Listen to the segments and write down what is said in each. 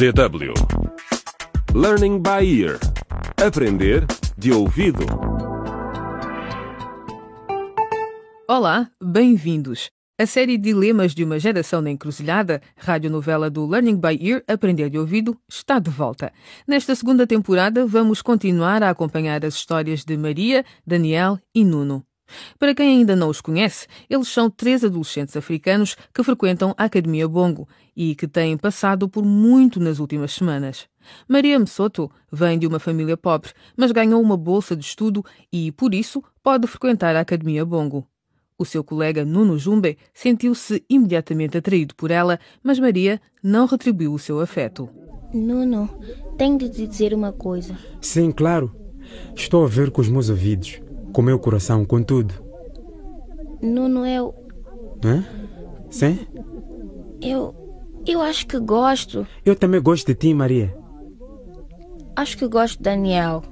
DW Learning by Ear Aprender de ouvido. Olá, bem-vindos. A série Dilemas de uma Geração na Encruzilhada, radionovela do Learning by Ear Aprender de Ouvido, está de volta. Nesta segunda temporada, vamos continuar a acompanhar as histórias de Maria, Daniel e Nuno. Para quem ainda não os conhece, eles são três adolescentes africanos que frequentam a Academia Bongo e que têm passado por muito nas últimas semanas. Maria Messoto vem de uma família pobre, mas ganhou uma bolsa de estudo e, por isso, pode frequentar a Academia Bongo. O seu colega Nuno Jumbe sentiu-se imediatamente atraído por ela, mas Maria não retribuiu o seu afeto. Nuno, tenho de te dizer uma coisa. Sim, claro. Estou a ver com os meus ouvidos, com o meu coração, com tudo. Nuno, eu. Hã? Sim? Eu. Eu acho que gosto. Eu também gosto de ti, Maria. Acho que gosto de Daniel.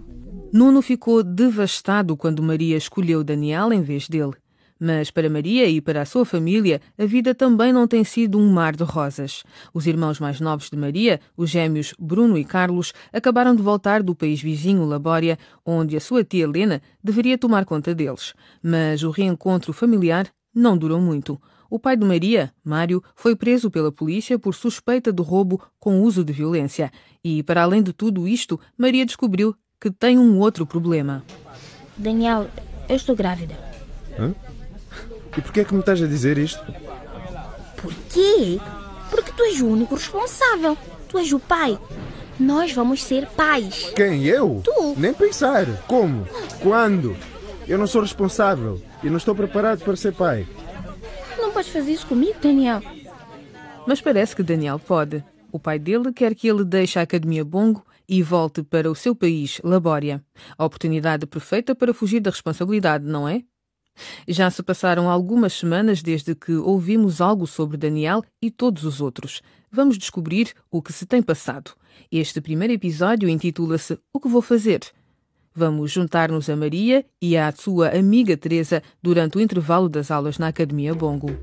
Nuno ficou devastado quando Maria escolheu Daniel em vez dele. Mas para Maria e para a sua família, a vida também não tem sido um mar de rosas. Os irmãos mais novos de Maria, os gêmeos Bruno e Carlos, acabaram de voltar do país vizinho, Labória, onde a sua tia Helena deveria tomar conta deles. Mas o reencontro familiar não durou muito. O pai de Maria, Mário, foi preso pela polícia por suspeita de roubo com uso de violência. E, para além de tudo isto, Maria descobriu que tem um outro problema. Daniel, eu estou grávida. Hã? E por que é que me estás a dizer isto? Por quê? Porque tu és o único responsável. Tu és o pai. Nós vamos ser pais. Quem? Eu? Tu. Nem pensar. Como? Quando? Eu não sou responsável e não estou preparado para ser pai. Não podes fazer isso comigo, Daniel. Mas parece que Daniel pode. O pai dele quer que ele deixe a Academia Bongo e volte para o seu país, Labória. A oportunidade perfeita para fugir da responsabilidade, não é? Já se passaram algumas semanas desde que ouvimos algo sobre Daniel e todos os outros. Vamos descobrir o que se tem passado. Este primeiro episódio intitula-se O que vou fazer? Vamos juntar-nos a Maria e à sua amiga Teresa durante o intervalo das aulas na Academia Bongo.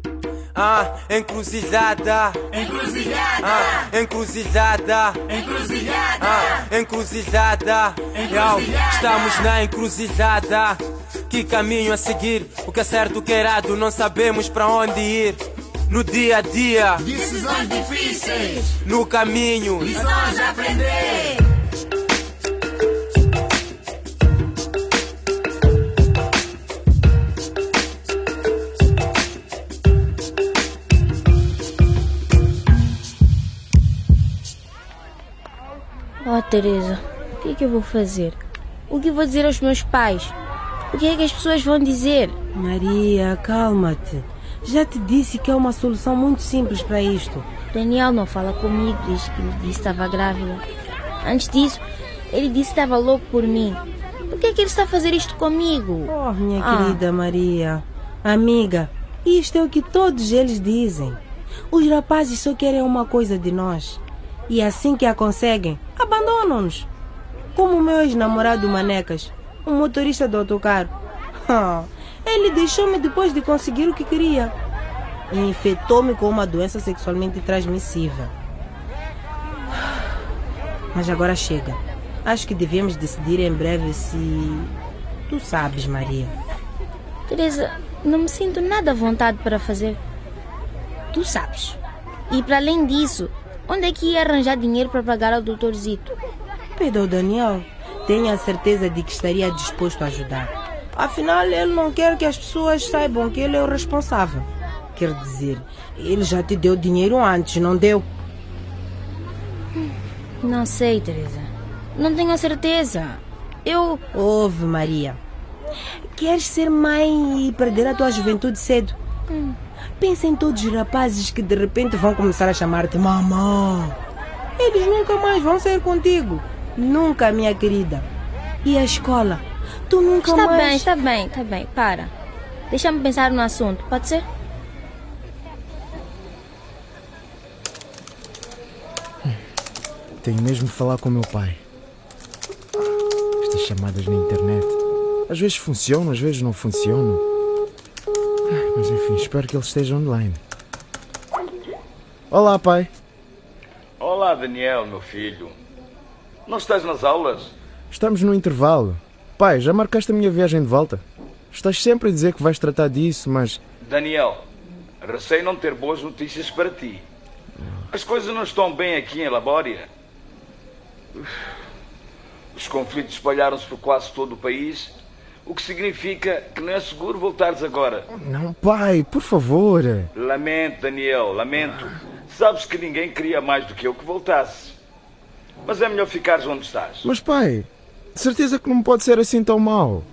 Ah, encruzilhada. Encruzilhada. Ah, encruzilhada. Encruzilhada. Ah, encruzilhada. Yo, estamos na encruzilhada. Que caminho a seguir? O que é certo, o que é errado, não sabemos para onde ir. No dia a dia, Decisões difíceis. no caminho. Lições a aprender. Oh, Teresa, o que é que eu vou fazer? O que vou dizer aos meus pais? O que é que as pessoas vão dizer? Maria, calma-te. Já te disse que é uma solução muito simples para isto. Daniel não fala comigo desde que me disse que estava grávida. Antes disso, ele disse que estava louco por mim. Por que é que ele está a fazer isto comigo? Oh, minha Ah. querida Maria. Amiga, isto é o que todos eles dizem. Os rapazes só querem uma coisa de nós. E assim que a conseguem, abandonam-nos. Como o meu ex-namorado Manecas, um motorista do autocarro. Ah, ele deixou-me depois de conseguir o que queria. E infectou-me com uma doença sexualmente transmissível. Mas agora chega. Acho que devemos decidir em breve se. Tu sabes, Maria. Teresa, não me sinto nada à vontade para fazer. Tu sabes. E para além disso, onde é que ia arranjar dinheiro para pagar ao Dr. Zito? Pede ao Daniel. Tenho a certeza de que estaria disposto a ajudar. Afinal, ele não quer que as pessoas saibam que ele é o responsável. Quer dizer, ele já te deu dinheiro antes, não deu? Não sei, Teresa. Não tenho a certeza. Eu. Ouve, Maria. Queres ser mãe e perder a tua juventude cedo? Pensa em todos os rapazes que de repente vão começar a chamar-te mamã. Eles nunca mais vão sair contigo. Nunca, minha querida. E a escola? Tu nunca Está mais... bem, está bem, está bem. Para. Deixa-me pensar no assunto, pode ser? Tenho mesmo de falar com o meu pai. Estas chamadas na internet. Às vezes funcionam, às vezes não funcionam. Mas enfim, espero que ele esteja online. Olá, pai. Olá, Daniel, meu filho. Não estás nas aulas? Estamos no intervalo. Pai, já marcaste a minha viagem de volta? Estás sempre a dizer que vais tratar disso, mas. Daniel, receio não ter boas notícias para ti. As coisas não estão bem aqui em Labória. Os conflitos espalharam-se por quase todo o país, o que significa que não é seguro voltares agora. Não, pai, por favor. Lamento, Daniel, lamento. Sabes que ninguém queria mais do que eu que voltasse. Mas é melhor ficares onde estás. Mas, pai, de certeza que não pode ser assim tão mal.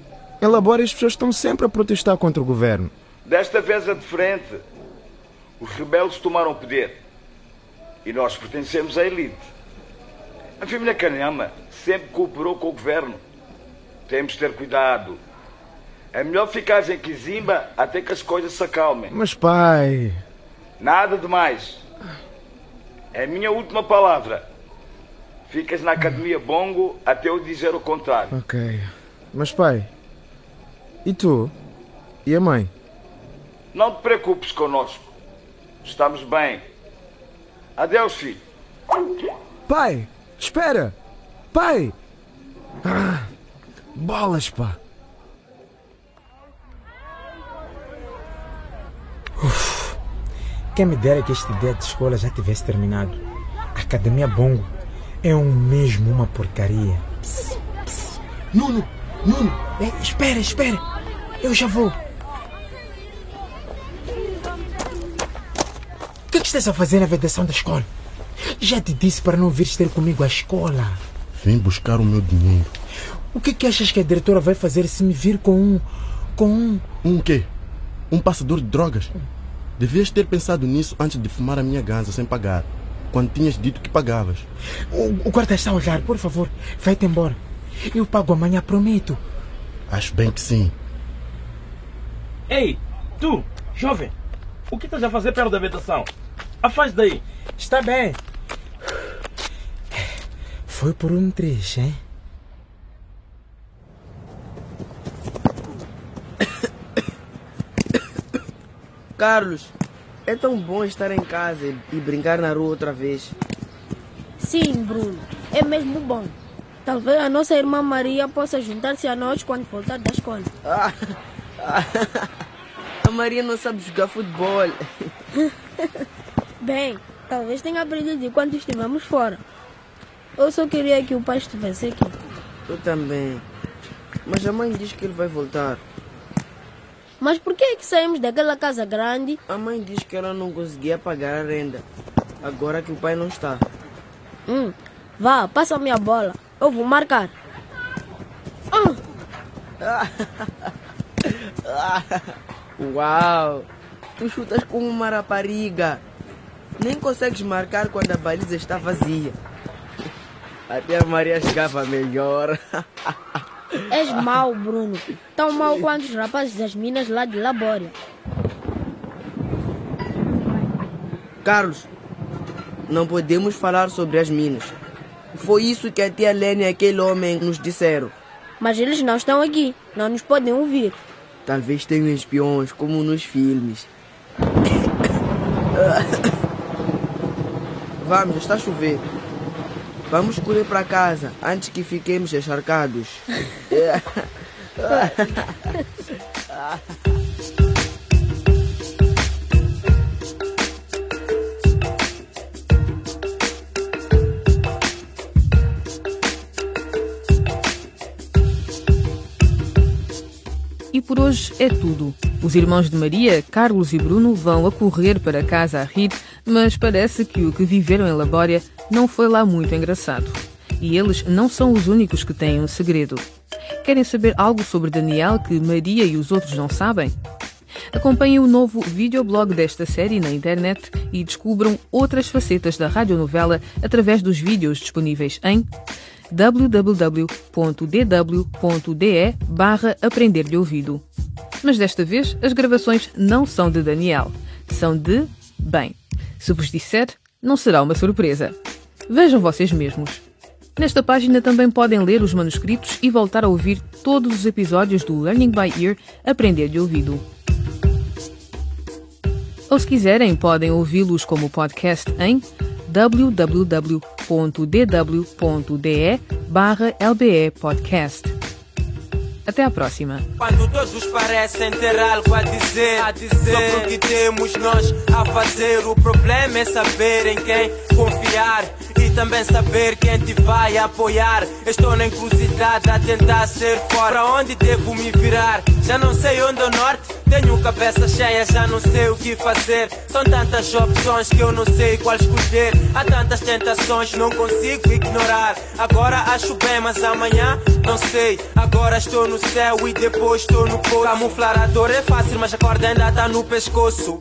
Em Labória as pessoas estão sempre a protestar contra o governo. Desta vez é diferente. Os rebeldes tomaram o poder. E nós pertencemos à elite. A família Canhama sempre cooperou com o governo. Temos de ter cuidado. É melhor ficares em Kizimba até que as coisas se acalmem. Mas, pai. Nada demais. É a minha última palavra. Ficas na Academia Bongo até eu dizer o contrário. Ok. Mas, pai. E tu? E a mãe? Não te preocupes conosco. Estamos bem. Adeus, filho. Pai! Espera! Pai! Ah, bolas, pá! Uf, quem me dera que esta ideia de escola já tivesse terminado. Academia Bongo é um mesmo uma porcaria. Psst, psst. Nuno! Nuno! É, espera, espera! Eu já vou! O que, é que estás a fazer na vedação da escola? Já te disse para não vires ter comigo à escola. Vim buscar o meu dinheiro. O que, que achas que a diretora vai fazer se me vir com um. com um. Um quê? Um passador de drogas? Devias ter pensado nisso antes de fumar a minha ganza sem pagar. Quando tinhas dito que pagavas. O, o guarda está a olhar, por favor, vai-te embora. Eu pago amanhã, prometo. Acho bem que sim. Ei, tu, jovem, o que estás a fazer perto da vedação? Afaste daí. Está bem. Foi por um trecho, hein? Carlos, é tão bom estar em casa e brincar na rua outra vez. Sim, Bruno, é mesmo bom. Talvez a nossa irmã Maria possa juntar-se a nós quando voltar da escola. Ah, a Maria não sabe jogar futebol. Bem, talvez tenha aprendido enquanto estivemos fora. Eu só queria que o pai estivesse aqui. Eu também. Mas a mãe diz que ele vai voltar. Mas por que é que saímos daquela casa grande? A mãe diz que ela não conseguia pagar a renda. Agora que o pai não está. Hum, vá, passa a minha bola. Eu vou marcar. Ah. Uau! Tu chutas como uma rapariga. Nem consegues marcar quando a baliza está vazia. Até a Maria chegava melhor. És mau, Bruno. Tão mau quanto os rapazes das minas lá de Labória. Carlos, não podemos falar sobre as minas. Foi isso que a tia Lene e aquele homem nos disseram. Mas eles não estão aqui, não nos podem ouvir. Talvez tenham espiões, como nos filmes. Vamos, está a chover. Vamos correr para casa antes que fiquemos encharcados. E por hoje é tudo. Os irmãos de Maria, Carlos e Bruno, vão a correr para casa a rir, mas parece que o que viveram em Labória não foi lá muito engraçado. E eles não são os únicos que têm um segredo. Querem saber algo sobre Daniel que Maria e os outros não sabem? Acompanhem o novo videoblog desta série na internet e descubram outras facetas da radionovela através dos vídeos disponíveis em www.dw.de barra Aprender de Ouvido. Mas desta vez as gravações não são de Daniel, são de... Bem, se vos disser, não será uma surpresa. Vejam vocês mesmos. Nesta página também podem ler os manuscritos e voltar a ouvir todos os episódios do Learning by Ear Aprender de Ouvido. Ou se quiserem, podem ouvi-los como podcast em www.dw.de LBE Podcast. Até a próxima. Quando todos parecem ter algo a dizer, a dizer sobre o que temos nós a fazer. O problema é saber em quem confiar e também saber quem te vai apoiar. Estou na encruzilhada a tentar ser fora. Pra onde devo me virar? Já não sei onde é o norte. Tenho cabeça cheia, já não sei o que fazer. São tantas opções que eu não sei qual escolher. Há tantas tentações, não consigo ignorar. Agora acho bem, mas amanhã não sei. Agora estou no céu e depois estou no poço. Camuflar a dor é fácil, mas a corda ainda tá no pescoço.